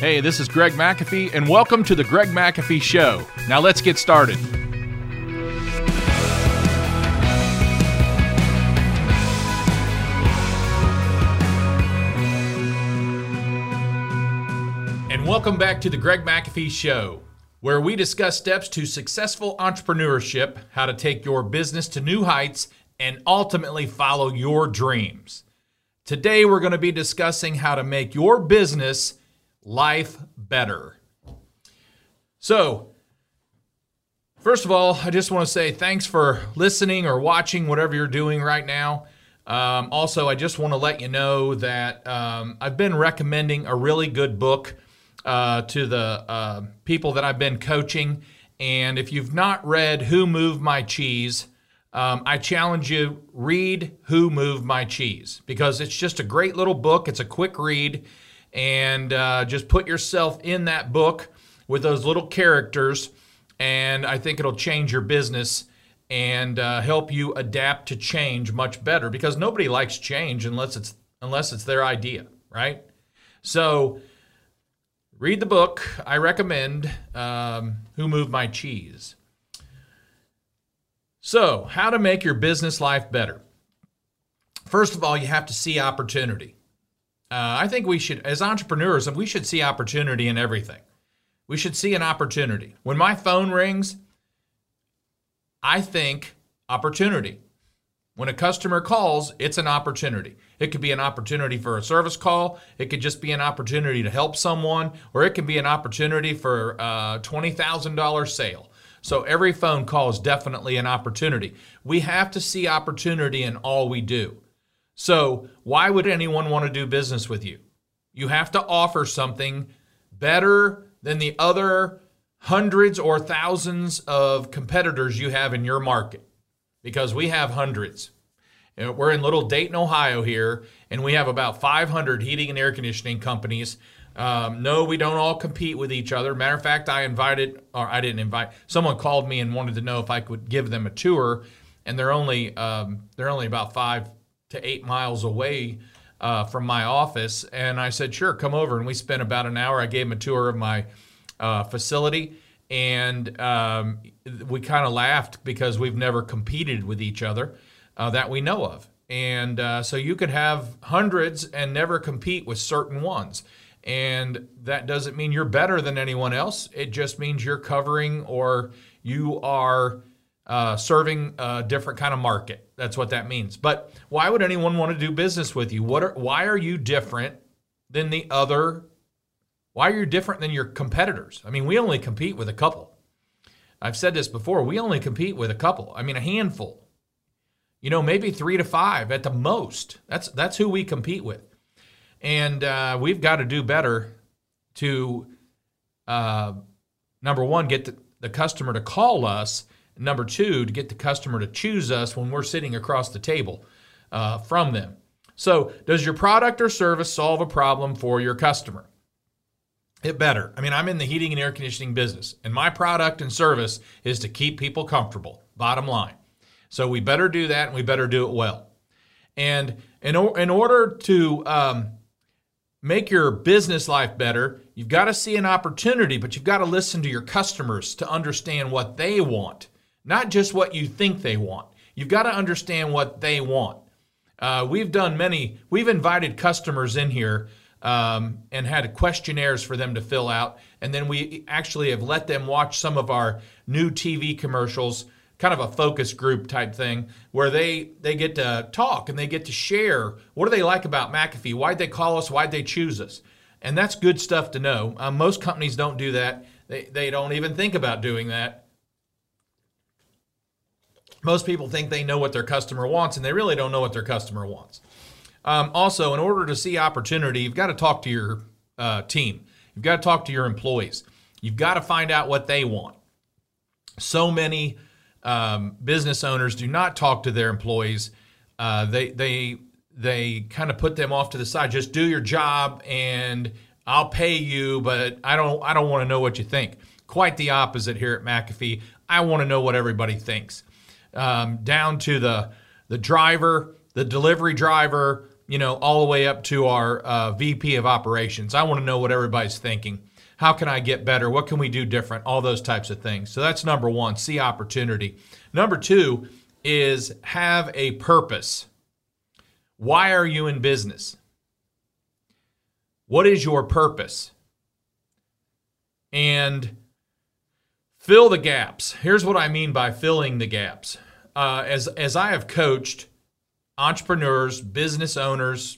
Hey, this is Greg McAfee, and welcome to the Greg McAfee Show. Now let's get started. And welcome back to the Greg McAfee Show, where we discuss steps to successful entrepreneurship, how to take your business to new heights, and ultimately follow your dreams. Today, we're going to be discussing how to make your business life better. So, first of all, I just want to say thanks for listening or watching, whatever you're doing right now. Um, also, I just want to let you know that um, I've been recommending a really good book uh, to the uh, people that I've been coaching. And if you've not read Who Moved My Cheese, um, I challenge you read Who Moved My Cheese because it's just a great little book. It's a quick read, and uh, just put yourself in that book with those little characters, and I think it'll change your business and uh, help you adapt to change much better because nobody likes change unless it's unless it's their idea, right? So read the book. I recommend um, Who Moved My Cheese. So, how to make your business life better? First of all, you have to see opportunity. Uh, I think we should, as entrepreneurs, we should see opportunity in everything. We should see an opportunity. When my phone rings, I think opportunity. When a customer calls, it's an opportunity. It could be an opportunity for a service call. It could just be an opportunity to help someone, or it could be an opportunity for a $20,000 sale. So every phone call is definitely an opportunity. We have to see opportunity in all we do. So why would anyone want to do business with you? You have to offer something better than the other hundreds or thousands of competitors you have in your market because we have hundreds. We're in little Dayton, Ohio here, and we have about 500 heating and air conditioning companies. Um, no, we don't all compete with each other. Matter of fact, I invited, or I didn't invite. Someone called me and wanted to know if I could give them a tour, and they're only um, they're only about five to eight miles away uh, from my office. And I said, sure, come over. And we spent about an hour. I gave him a tour of my uh, facility, and um, we kind of laughed because we've never competed with each other uh, that we know of. And uh, so you could have hundreds and never compete with certain ones. And that doesn't mean you're better than anyone else. It just means you're covering or you are uh, serving a different kind of market. That's what that means. But why would anyone want to do business with you? What are, why are you different than the other? Why are you different than your competitors? I mean, we only compete with a couple. I've said this before. We only compete with a couple. I mean, a handful. You know, maybe three to five at the most. That's that's who we compete with, and uh, we've got to do better to uh, number one get the, the customer to call us. Number two, to get the customer to choose us when we're sitting across the table uh, from them. So, does your product or service solve a problem for your customer? It better. I mean, I'm in the heating and air conditioning business, and my product and service is to keep people comfortable, bottom line. So we better do that and we better do it well. And in, in order to um, make your business life better, you've got to see an opportunity, but you've got to listen to your customers to understand what they want, not just what you think they want. You've got to understand what they want. Uh, we've done many, we've invited customers in here um, and had questionnaires for them to fill out. And then we actually have let them watch some of our new TV commercials kind of a focus group type thing where they they get to talk and they get to share what do they like about McAfee, why'd they call us, why'd they choose us, and that's good stuff to know. Um, most companies don't do that; they they don't even think about doing that. Most people think they know what their customer wants, and they really don't know what their customer wants. Um, also, in order to see opportunity, you've got to talk to your uh, team. You've got to talk to your employees. You've got to find out what they want. So many um, business owners do not talk to their employees. Uh, they they they kind of put them off to the side. Just do your job, and I'll pay you, but I don't I don't want to know what you think. Quite the opposite here at McAfee. I want to know what everybody thinks, um, down to the the driver, the delivery driver, you know, all the way up to our uh, VP of operations. I want to know what everybody's thinking. How can I get better? What can we do different? All those types of things. So that's number one, see opportunity. Number two is have a purpose. Why are you in business? What is your purpose? And fill the gaps. Here's what I mean by filling the gaps. Uh, as as I have coached entrepreneurs, business owners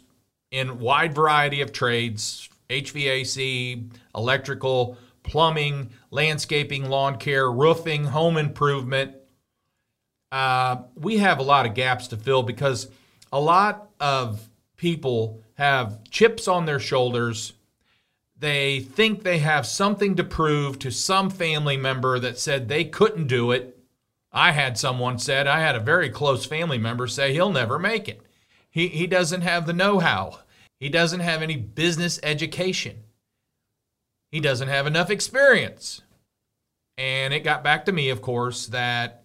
in wide variety of trades, HVAC, electrical, plumbing, landscaping, lawn care, roofing, home improvement. Uh, we have a lot of gaps to fill because a lot of people have chips on their shoulders. They think they have something to prove to some family member that said they couldn't do it. I had someone said, I had a very close family member say he'll never make it. He, he doesn't have the know how. He doesn't have any business education. He doesn't have enough experience. And it got back to me, of course, that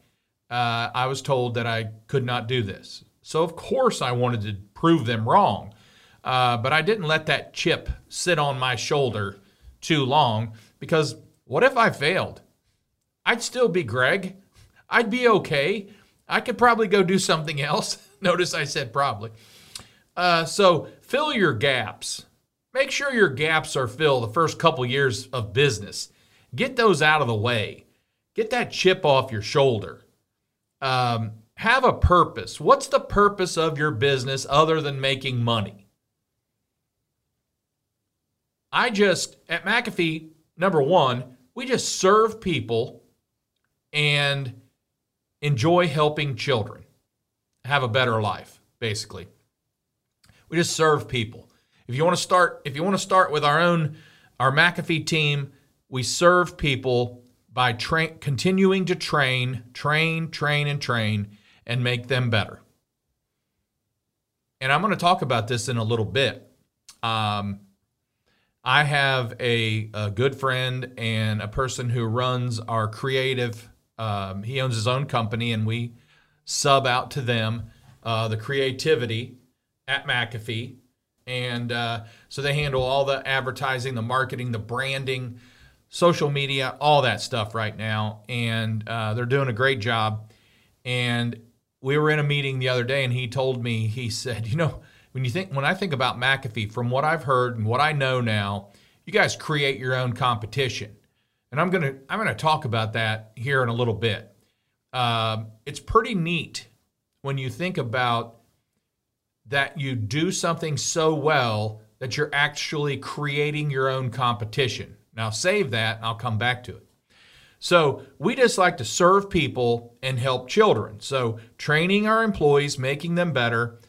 uh, I was told that I could not do this. So, of course, I wanted to prove them wrong. Uh, but I didn't let that chip sit on my shoulder too long because what if I failed? I'd still be Greg. I'd be okay. I could probably go do something else. Notice I said probably. Uh, so fill your gaps. Make sure your gaps are filled the first couple years of business. Get those out of the way. Get that chip off your shoulder. Um, have a purpose. What's the purpose of your business other than making money? I just, at McAfee, number one, we just serve people and enjoy helping children have a better life, basically. We just serve people. If you want to start, if you want to start with our own, our McAfee team, we serve people by tra- continuing to train, train, train, and train, and make them better. And I'm going to talk about this in a little bit. Um, I have a, a, good friend and a person who runs our creative. Um, he owns his own company, and we sub out to them uh, the creativity at McAfee. And uh, so they handle all the advertising, the marketing, the branding, social media, all that stuff right now. And uh, they're doing a great job. And we were in a meeting the other day, and he told me, he said, you know, when you think when I think about McAfee, from what I've heard and what I know now, you guys create your own competition. And I'm gonna I'm gonna talk about that here in a little bit. Um, it's pretty neat when you think about that you do something so well that you're actually creating your own competition. Now, save that, I'll come back to it. So, we just like to serve people and help children. So, training our employees, making them better,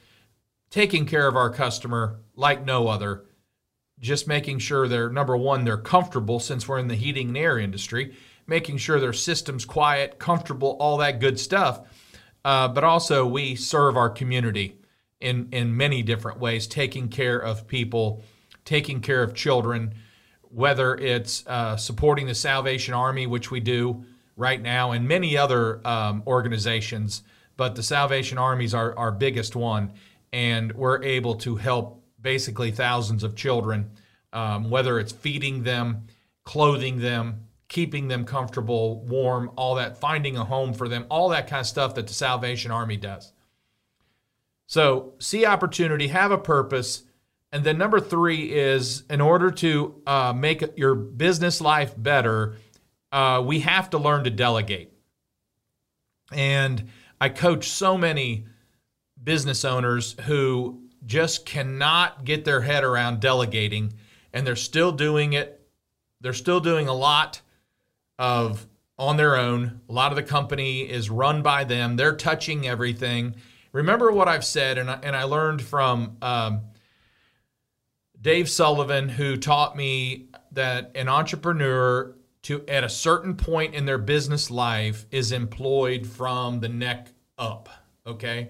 taking care of our customer like no other, just making sure they're number one, they're comfortable since we're in the heating and air industry, making sure their system's quiet, comfortable, all that good stuff. Uh, but also, we serve our community in in many different ways, taking care of people, taking care of children, whether it's uh, supporting the Salvation Army, which we do right now, and many other um, organizations. But the Salvation Army is our, our biggest one, and we're able to help basically thousands of children, um, whether it's feeding them, clothing them, keeping them comfortable, warm, all that, finding a home for them, all that kind of stuff that the Salvation Army does. So see opportunity, have a purpose. And then number three is in order to uh, make your business life better, uh, we have to learn to delegate. And I coach so many business owners who just cannot get their head around delegating, and they're still doing it. They're still doing a lot of on their own. A lot of the company is run by them. They're touching everything remember what I've said, and I, and I learned from um, Dave Sullivan, who taught me that an entrepreneur to at a certain point in their business life is employed from the neck up. Okay,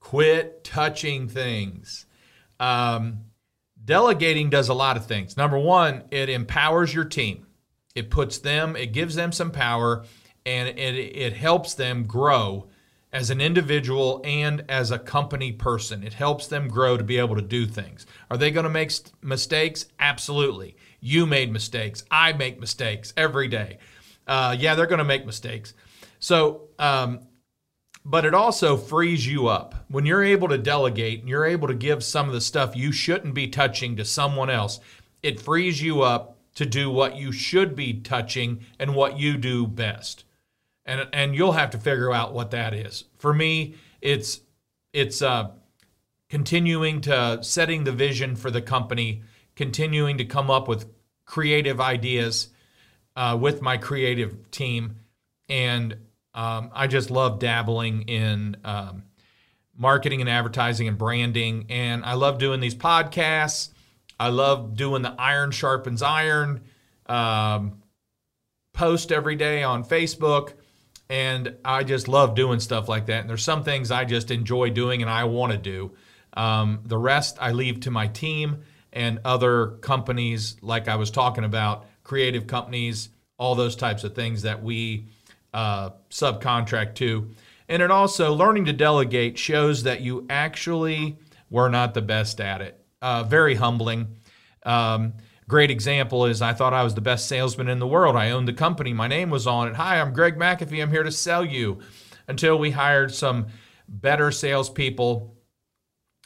quit touching things. Um, delegating does a lot of things. Number one, it empowers your team. It puts them, it gives them some power, and it, it helps them grow as an individual and as a company person. It helps them grow to be able to do things. Are they going to make mistakes? Absolutely. You made mistakes. I make mistakes every day. Uh, yeah, they're going to make mistakes. So, um, but it also frees you up when you're able to delegate and you're able to give some of the stuff you shouldn't be touching to someone else. It frees you up to do what you should be touching and what you do best and and you'll have to figure out what that is. For me, it's it's uh, continuing to setting the vision for the company, continuing to come up with creative ideas uh, with my creative team, and um, I just love dabbling in um, marketing and advertising and branding, and I love doing these podcasts. I love doing the iron sharpens iron um, post every day on Facebook and I just love doing stuff like that. And there's some things I just enjoy doing and I want to do. Um, the rest I leave to my team and other companies, like I was talking about, creative companies, all those types of things that we uh, subcontract to. And it also, learning to delegate shows that you actually were not the best at it. Uh, very humbling. Um, Great example is I thought I was the best salesman in the world. I owned the company. My name was on it. Hi, I'm Greg McAfee. I'm here to sell you. Until we hired some better salespeople.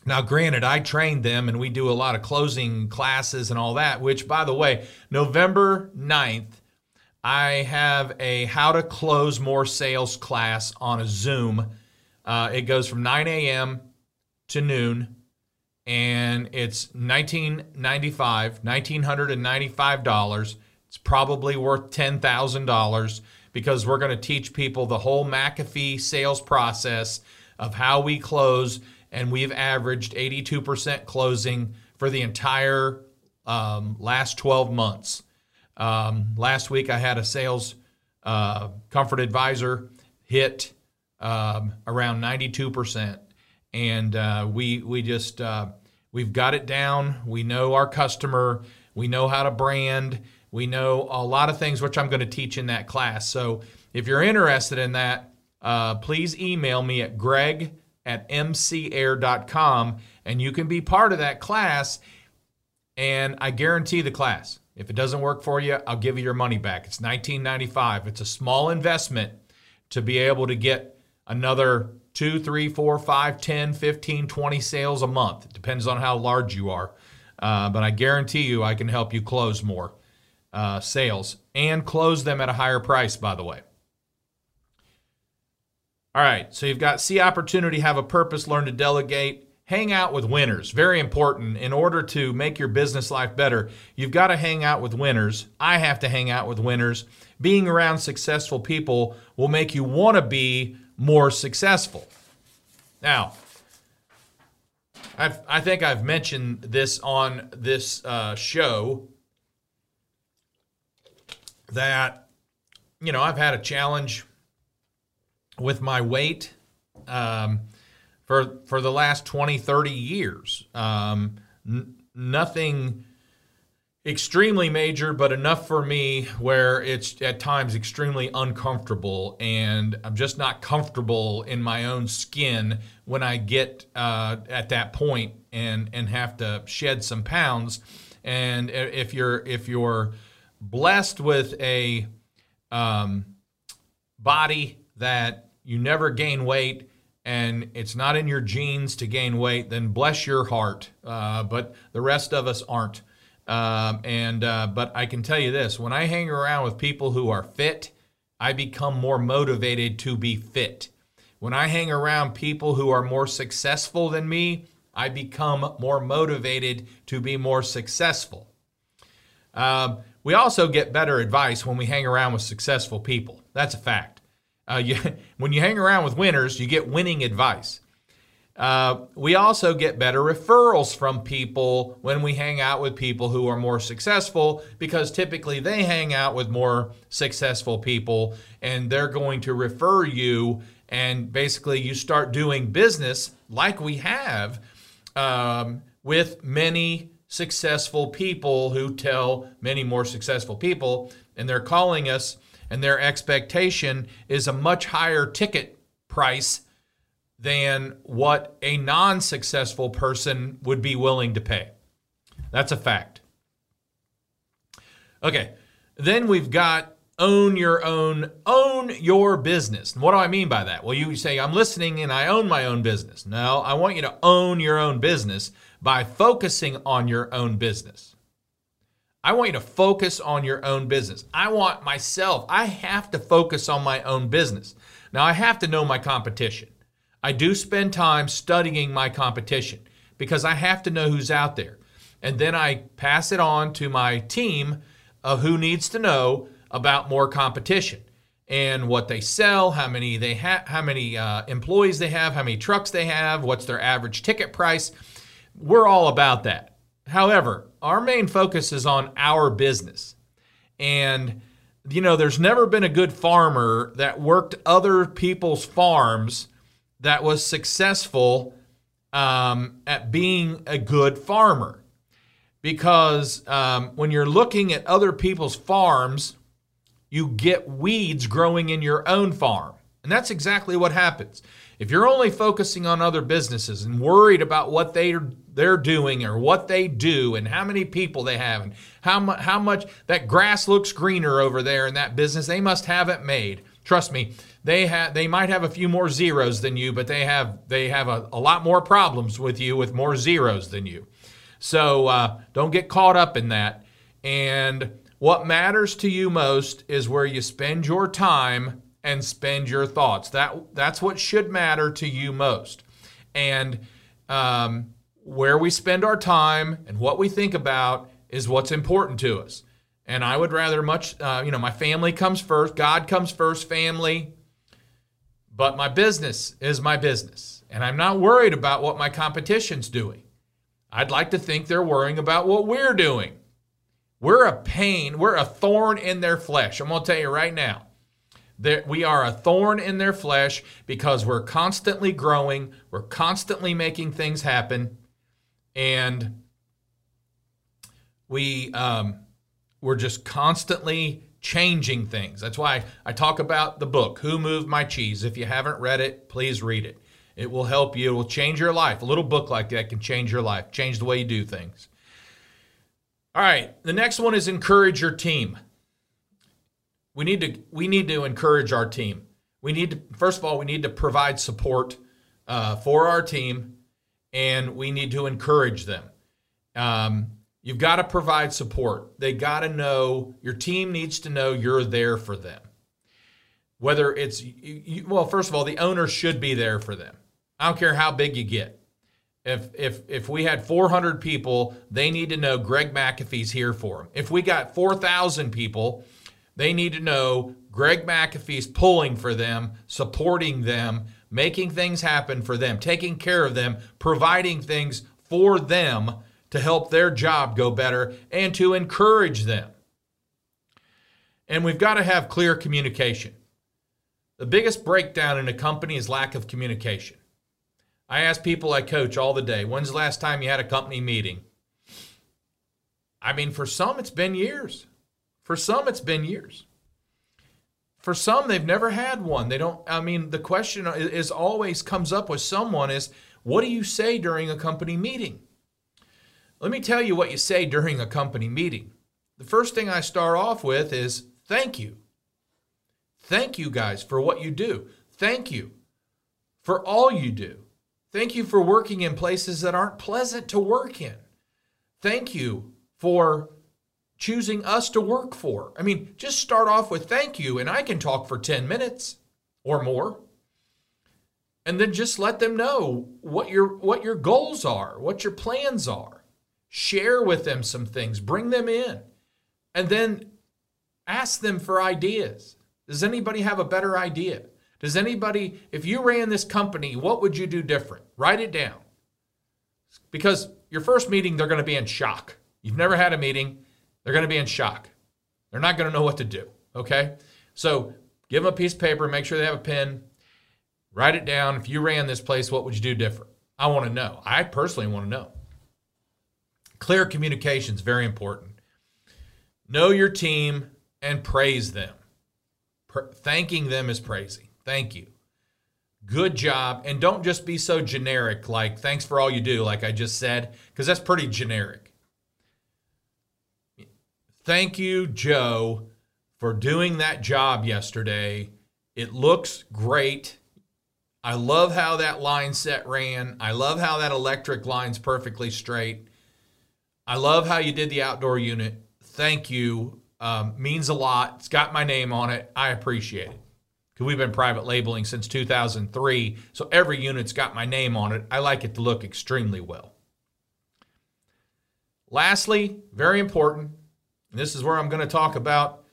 Now, granted, I trained them and we do a lot of closing classes and all that, which, by the way, November 9th, I have a how to close more sales class on a Zoom. Uh, it goes from 9 a.m. to noon and it's 1995 $1995 it's probably worth $10000 because we're going to teach people the whole mcafee sales process of how we close and we've averaged 82% closing for the entire um, last 12 months um, last week i had a sales uh, comfort advisor hit um, around 92% and uh, we we just uh, we've got it down. We know our customer. We know how to brand. We know a lot of things which I'm going to teach in that class. So if you're interested in that, uh, please email me at greg at mcair.com and you can be part of that class. And I guarantee the class. If it doesn't work for you, I'll give you your money back. It's 19.95. It's a small investment to be able to get another two, three, four, five, 10, 15, 20 sales a month. It depends on how large you are. Uh, but I guarantee you I can help you close more uh, sales and close them at a higher price, by the way. All right, so you've got see opportunity, have a purpose, learn to delegate, hang out with winners. Very important. In order to make your business life better, you've got to hang out with winners. I have to hang out with winners. Being around successful people will make you want to be more successful. Now, I've, i think I've mentioned this on this uh, show that, you know, I've had a challenge with my weight um, for, for the last 20, 30 years. Um, n- nothing extremely major, but enough for me where it's at times extremely uncomfortable, and I'm just not comfortable in my own skin when I get uh, at that point and and have to shed some pounds. And if you're if you're blessed with a um, body that you never gain weight and it's not in your genes to gain weight, then bless your heart. Uh, but the rest of us aren't. Um, and uh, but I can tell you this: when I hang around with people who are fit, I become more motivated to be fit. When I hang around people who are more successful than me, I become more motivated to be more successful. Um, we also get better advice when we hang around with successful people. That's a fact. Uh, you, when you hang around with winners, you get winning advice. Uh, we also get better referrals from people when we hang out with people who are more successful because typically they hang out with more successful people and they're going to refer you. And basically, you start doing business like we have um, with many successful people who tell many more successful people, and they're calling us, and their expectation is a much higher ticket price than what a non successful person would be willing to pay. That's a fact. Okay, then we've got own your own own your business. And what do I mean by that? Well, you say I'm listening and I own my own business. No, I want you to own your own business by focusing on your own business. I want you to focus on your own business. I want myself, I have to focus on my own business. Now, I have to know my competition. I do spend time studying my competition because I have to know who's out there. And then I pass it on to my team of who needs to know about more competition and what they sell, how many they have, how many uh, employees they have, how many trucks they have, what's their average ticket price. We're all about that. However, our main focus is on our business. And, you know, there's never been a good farmer that worked other people's farms that was successful um, at being a good farmer. Because um, when you're looking at other people's farms, you get weeds growing in your own farm. And that's exactly what happens. If you're only focusing on other businesses and worried about what they're they're doing or what they do and how many people they have and how much how much that grass looks greener over there in that business, they must have it made. Trust me, they have they might have a few more zeros than you, but they have they have a, a lot more problems with you with more zeros than you. So uh, don't get caught up in that. And what matters to you most is where you spend your time and spend your thoughts. That that's what should matter to you most. And um, where we spend our time and what we think about is what's important to us. And I would rather much, uh, you know, my family comes first, God comes first, family, but my business is my business. And I'm not worried about what my competition's doing. I'd like to think they're worrying about what we're doing. We're a pain, we're a thorn in their flesh. I'm going to tell you right now. That we are a thorn in their flesh because we're constantly growing, we're constantly making things happen, and we um, we're just constantly changing things. That's why I talk about the book, Who Moved My Cheese. If you haven't read it, please read it. It will help you. It will change your life. A little book like that can change your life, change the way you do things. All right, the next one is encourage your team. We need to we need to encourage our team. We need to first of all we need to provide support uh, for our team, and we need to encourage them. Um, you've got to provide support. They got to know your team needs to know you're there for them. Whether it's you, well, first of all, the owner should be there for them. I don't care how big you get. If if if we had 400 people, they need to know Greg McAfee's here for them. If we got 4,000 people, they need to know Greg McAfee's pulling for them, supporting them, making things happen for them, taking care of them, providing things for them to help their job go better and to encourage them. And we've got to have clear communication. The biggest breakdown in a company is lack of communication. I ask people I coach all the day, when's the last time you had a company meeting? I mean, for some, it's been years. For some, it's been years. For some, they've never had one. They don't, I mean, the question is always comes up with someone is, what do you say during a company meeting? Let me tell you what you say during a company meeting. The first thing I start off with is thank you. Thank you guys for what you do. Thank you for all you do. Thank you for working in places that aren't pleasant to work in. Thank you for choosing us to work for. I mean, just start off with thank you, and I can talk for 10 minutes or more. And then just let them know what your what your goals are, what your plans are. Share with them some things, bring them in. And then ask them for ideas. Does anybody have a better idea? Does anybody, if you ran this company, what would you do different? Write it down. Because your first meeting, they're going to be in shock. You've never had a meeting, they're going to be in shock. They're not going to know what to do. Okay? So give them a piece of paper, make sure they have a pen, write it down. If you ran this place, what would you do different? I want to know. I personally want to know. Clear communication is very important. Know your team and praise them. thanking them is praising. Thank you. Good job. And don't just be so generic, like, thanks for all you do, like I just said, because that's pretty generic. Thank you, Joe, for doing that job yesterday. It looks great. I love how that line set ran. I love how that electric line's perfectly straight. I love how you did the outdoor unit. Thank you. Um, means a lot. It's got my name on it. I appreciate it because we've been private labeling since 2003. So every unit's got my name on it. I like it to look extremely well. Lastly, very important, and this is where I'm going to talk about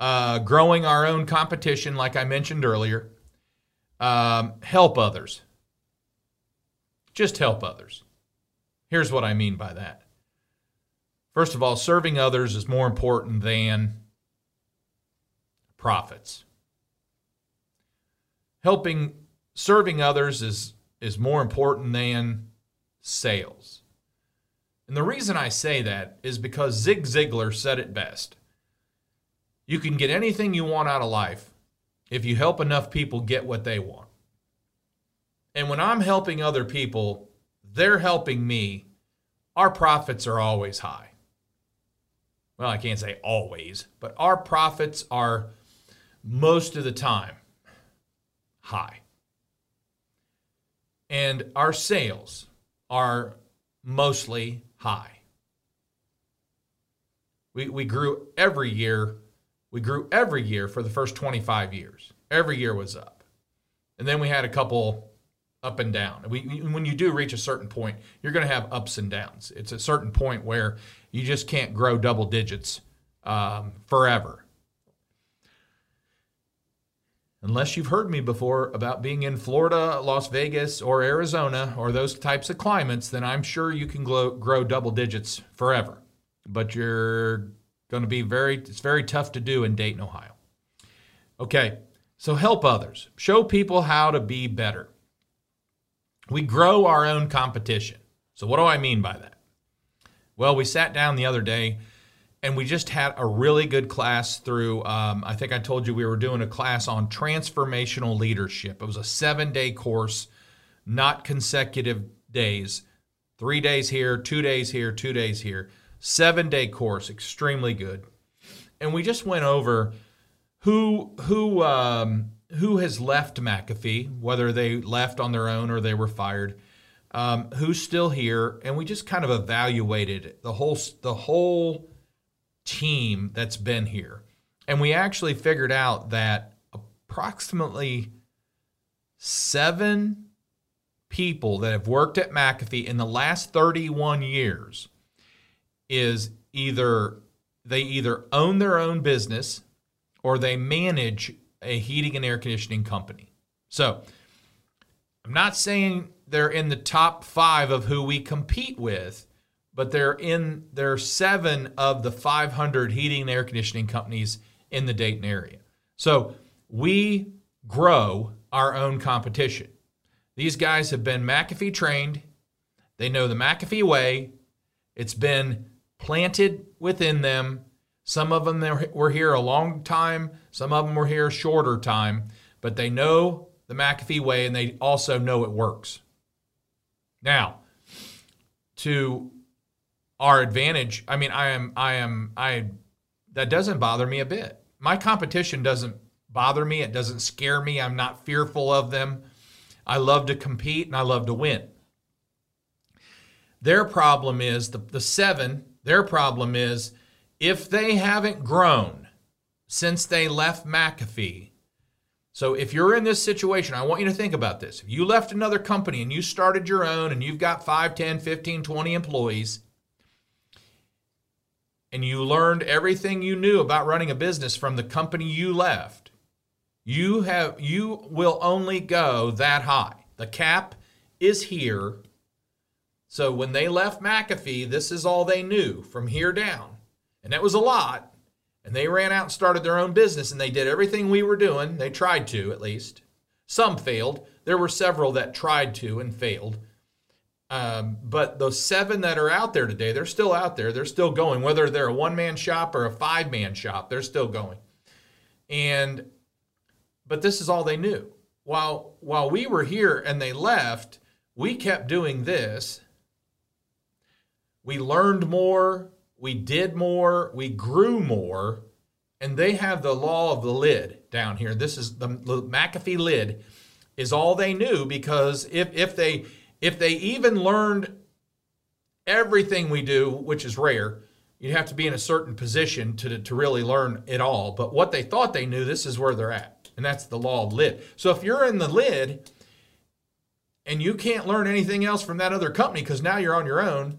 uh, growing our own competition, like I mentioned earlier. Um, help others. Just help others. Here's what I mean by that. First of all, serving others is more important than profits helping serving others is is more important than sales. And the reason I say that is because Zig Ziglar said it best. You can get anything you want out of life if you help enough people get what they want. And when I'm helping other people, they're helping me. Our profits are always high. Well, I can't say always, but our profits are most of the time high. And our sales are mostly high. We, we grew every year. We grew every year for the first 25 years. Every year was up. And then we had a couple up and down. We, when you do reach a certain point, you're going to have ups and downs. It's a certain point where you just can't grow double digits um, forever unless you've heard me before about being in Florida, Las Vegas, or Arizona, or those types of climates, then I'm sure you can grow, grow double digits forever. But you're going to be very, it's very tough to do in Dayton, Ohio. Okay, so help others, show people how to be better. We grow our own competition. So, what do I mean by that? Well, we sat down the other day and we just had a really good class through um, i think i told you we were doing a class on transformational leadership. It was a seven day course not consecutive days. Three days here two days here two days here. Seven day course extremely good. And we just went over who who um, who has left mcafee whether they left on their own or they were fired. Um, who's still here? And we just kind of evaluated the whole the whole team that's been here. And we actually figured out that approximately seven people that have worked at McAfee in the last 31 years is either they either own their own business or they manage a heating and air conditioning company. So I'm not saying they're in the top five of who we compete with, but they're in they're seven of the 500 heating and air conditioning companies in the Dayton area. So we grow our own competition. These guys have been McAfee trained. They know the McAfee way. It's been planted within them. Some of them were here a long time, some of them were here a shorter time, but they know the McAfee way and they also know it works. Now, to our advantage. I mean, I am, I am, I, that doesn't bother me a bit. My competition doesn't bother me. It doesn't scare me. I'm not fearful of them. I love to compete and I love to win. Their problem is the, the seven, their problem is if they haven't grown since they left McAfee. So if you're in this situation, I want you to think about this. If you left another company and you started your own and you've got 5, 10, 15, 20 employees, and you learned everything you knew about running a business from the company you left, you have you will only go that high. The cap is here. So when they left McAfee, this is all they knew from here down. And that was a lot. And they ran out and started their own business and they did everything we were doing. They tried to, at least. Some failed. There were several that tried to and failed. Um, but those seven that are out there today, they're still out there. They're still going, whether they're a one man shop or a five man shop, they're still going. And, but this is all they knew. while while we were here and they left, we kept doing this. We learned more, we did more, we grew more, and they have the law of the lid down here. This is the, the McAfee lid is all they knew because if if they if they even learned everything we do, which is rare, you'd have to be in a certain position to, to really learn it all. But what they thought they knew, this is where they're at. And that's the law of lid. So if you're in the lid and you can't learn anything else from that other company because now you're on your own,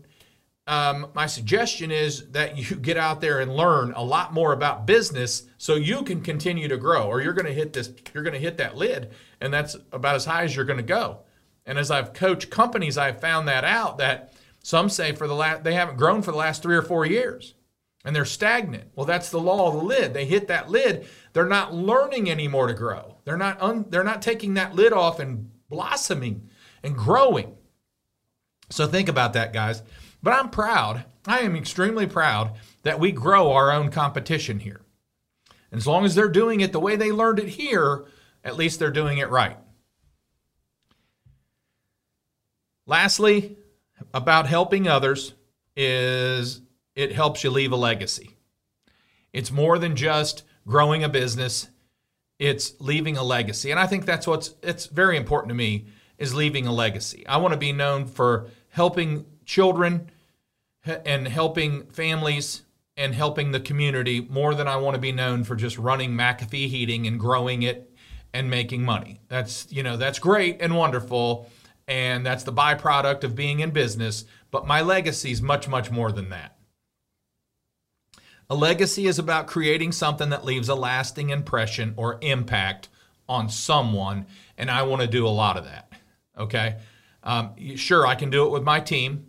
um, my suggestion is that you get out there and learn a lot more about business so you can continue to grow or you're going to hit this you're going to hit that lid and that's about as high as you're going to go and as i've coached companies i've found that out that some say for the last they haven't grown for the last three or four years and they're stagnant. Well that's the law of the lid. They hit that lid. They're not learning anymore to grow. They're not un, they're not taking that lid off and blossoming and growing. So think about that guys. But I'm proud, I am extremely proud that we grow our own competition here. And as long as they're doing it the way they learned it here, at least they're doing it right. Lastly, about helping others is it helps you leave a legacy. It's more than just growing a business, it's leaving a legacy. And I think that's what's it's very important to me is leaving a legacy. I want to be known for helping children and helping families and helping the community more than I want to be known for just running McAfee Heating and growing it and making money. That's, you know, that's great and wonderful and that's the byproduct of being in business, but my legacy is much much more than that. A legacy is about creating something that leaves a lasting impression or impact on someone, and I want to do a lot of that. Okay. Um, sure, I can do it with my team.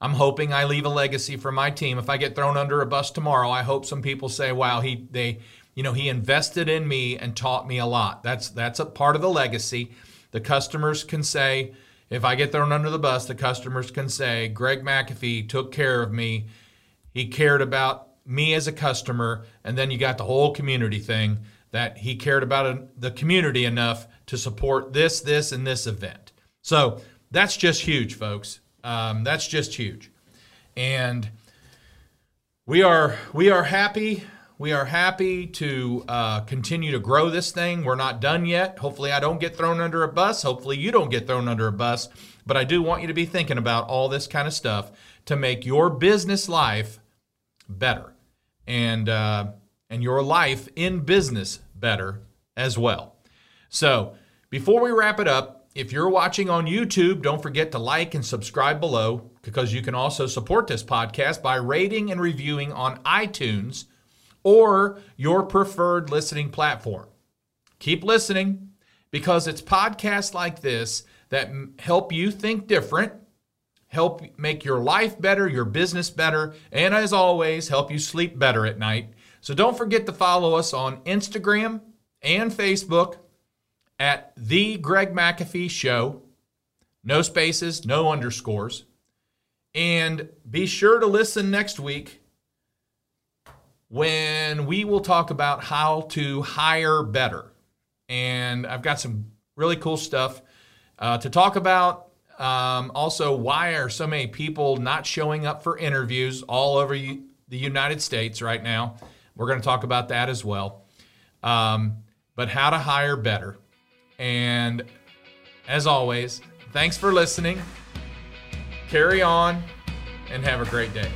I'm hoping I leave a legacy for my team. If I get thrown under a bus tomorrow, I hope some people say, "Wow, he they, you know, he invested in me and taught me a lot." That's that's a part of the legacy. The customers can say, if I get thrown under the bus, the customers can say, "Greg McAfee took care of me. He cared about me as a customer." And then you got the whole community thing that he cared about the community enough to support this, this, and this event. So that's just huge, folks. Um, that's just huge. And we are we are happy. We are happy to uh, continue to grow this thing. We're not done yet. Hopefully, I don't get thrown under a bus. Hopefully, you don't get thrown under a bus. But I do want you to be thinking about all this kind of stuff to make your business life better and uh, and your life in business better as well. So before we wrap it up, if you're watching on YouTube, don't forget to like and subscribe below because you can also support this podcast by rating and reviewing on iTunes or your preferred listening platform. Keep listening because it's podcasts like this that help you think different, help make your life better, your business better, and as always, help you sleep better at night. So don't forget to follow us on Instagram and Facebook at the Greg McAfee Show. No spaces, no underscores. And be sure to listen next week when we will talk about how to hire better. And I've got some really cool stuff uh, to talk about. Um, also, why are so many people not showing up for interviews all over the United States right now? We're going to talk about that as well. Um, but how to hire better. And as always, thanks for listening. Carry on and have a great day.